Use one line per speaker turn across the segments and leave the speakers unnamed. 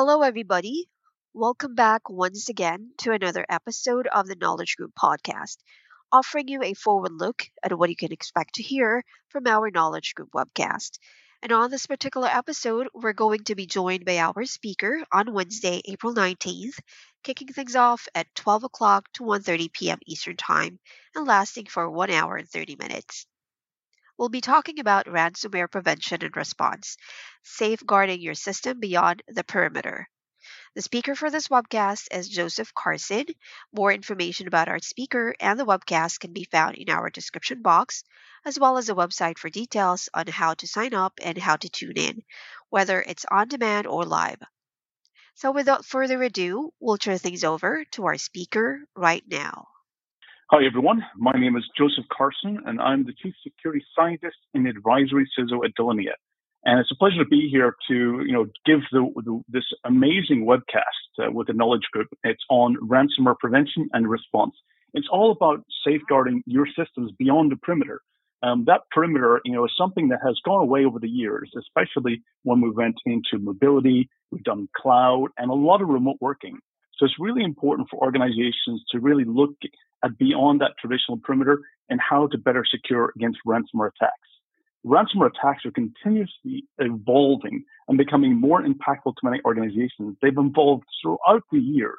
Hello, everybody. Welcome back once again to another episode of the Knowledge Group podcast, offering you a forward look at what you can expect to hear from our Knowledge Group webcast. And on this particular episode, we're going to be joined by our speaker on Wednesday, April 19th, kicking things off at 12 o'clock to 1.30 p.m. Eastern Time and lasting for 1 hour and 30 minutes. We'll be talking about ransomware prevention and response, safeguarding your system beyond the perimeter. The speaker for this webcast is Joseph Carson. More information about our speaker and the webcast can be found in our description box, as well as a website for details on how to sign up and how to tune in, whether it's on demand or live. So, without further ado, we'll turn things over to our speaker right now.
Hi, everyone. My name is Joseph Carson, and I'm the Chief Security Scientist in Advisory CISO at Delinea. And it's a pleasure to be here to, you know, give the, the, this amazing webcast uh, with the Knowledge Group. It's on ransomware prevention and response. It's all about safeguarding your systems beyond the perimeter. Um, that perimeter, you know, is something that has gone away over the years, especially when we went into mobility, we've done cloud, and a lot of remote working. So it's really important for organizations to really look beyond that traditional perimeter and how to better secure against ransomware attacks. Ransomware attacks are continuously evolving and becoming more impactful to many organizations. They've evolved throughout the years.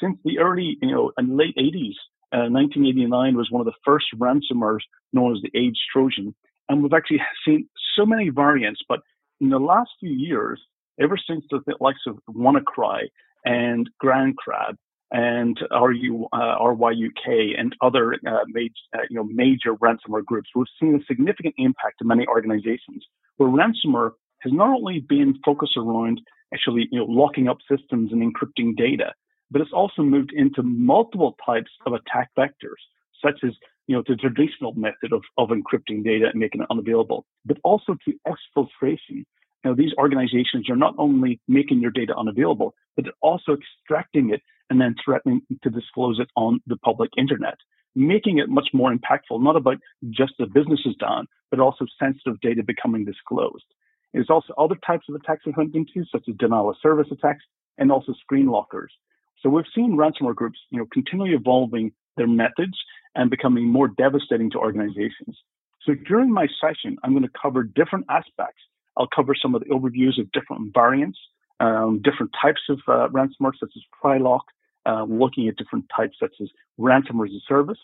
Since the early, you know, and late 80s, uh, 1989 was one of the first ransomwares known as the AIDS Trojan. And we've actually seen so many variants, but in the last few years, ever since the likes of WannaCry and GandCrab and RU, uh, RYUK and other uh, major, uh, you know, major ransomware groups, we've seen a significant impact to many organizations where ransomware has not only been focused around actually you know, locking up systems and encrypting data, but it's also moved into multiple types of attack vectors, such as you know, the traditional method of, of encrypting data and making it unavailable, but also to exfiltration, now, these organizations are not only making your data unavailable, but they're also extracting it and then threatening to disclose it on the public internet, making it much more impactful, not about just the business is down, but also sensitive data becoming disclosed. There's also other types of attacks we've went into, such as denial of service attacks and also screen lockers. So we've seen ransomware groups, you know, continually evolving their methods and becoming more devastating to organizations. So during my session, I'm going to cover different aspects I'll cover some of the overviews of different variants, um, different types of uh, ransomware, such as CryLock, uh, looking at different types such as ransomware as a service.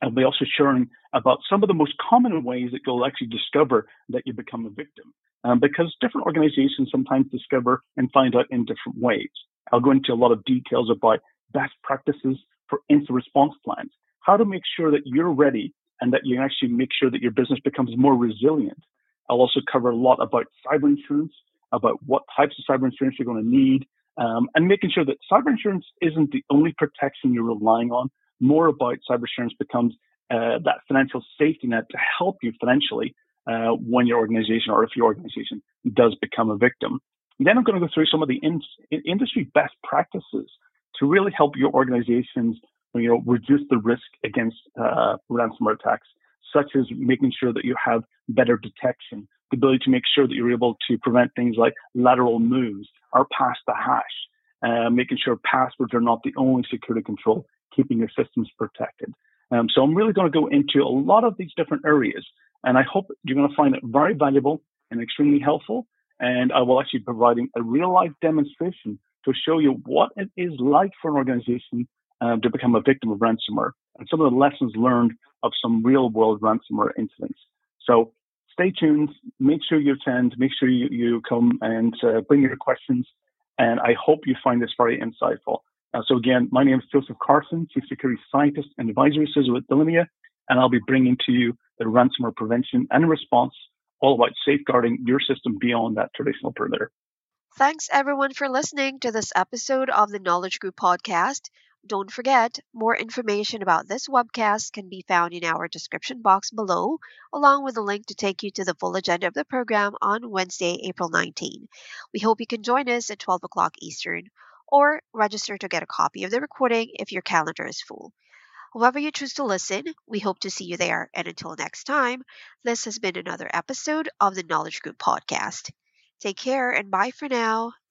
I'll be also sharing about some of the most common ways that you'll actually discover that you become a victim. Um, because different organizations sometimes discover and find out in different ways. I'll go into a lot of details about best practices for incident response plans, how to make sure that you're ready and that you actually make sure that your business becomes more resilient I'll also cover a lot about cyber insurance, about what types of cyber insurance you're going to need, um, and making sure that cyber insurance isn't the only protection you're relying on. More about cyber insurance becomes uh, that financial safety net to help you financially uh, when your organization or if your organization does become a victim. Then I'm going to go through some of the in- industry best practices to really help your organizations you know, reduce the risk against uh, ransomware attacks such as making sure that you have better detection, the ability to make sure that you're able to prevent things like lateral moves or pass the hash, uh, making sure passwords are not the only security control, keeping your systems protected. Um, so I'm really going to go into a lot of these different areas, and I hope you're going to find it very valuable and extremely helpful. And I will actually be providing a real life demonstration to show you what it is like for an organization um, to become a victim of ransomware and some of the lessons learned of some real world ransomware incidents. So stay tuned, make sure you attend, make sure you, you come and uh, bring your questions. And I hope you find this very insightful. Uh, so again, my name is Joseph Carson, Chief Security Scientist and Advisory CISO at Delinea, and I'll be bringing to you the ransomware prevention and response, all about safeguarding your system beyond that traditional perimeter.
Thanks everyone for listening to this episode of the Knowledge Group podcast. Don't forget, more information about this webcast can be found in our description box below, along with a link to take you to the full agenda of the program on Wednesday, April 19. We hope you can join us at 12 o'clock Eastern, or register to get a copy of the recording if your calendar is full. However, you choose to listen, we hope to see you there. And until next time, this has been another episode of the Knowledge Group podcast. Take care and bye for now.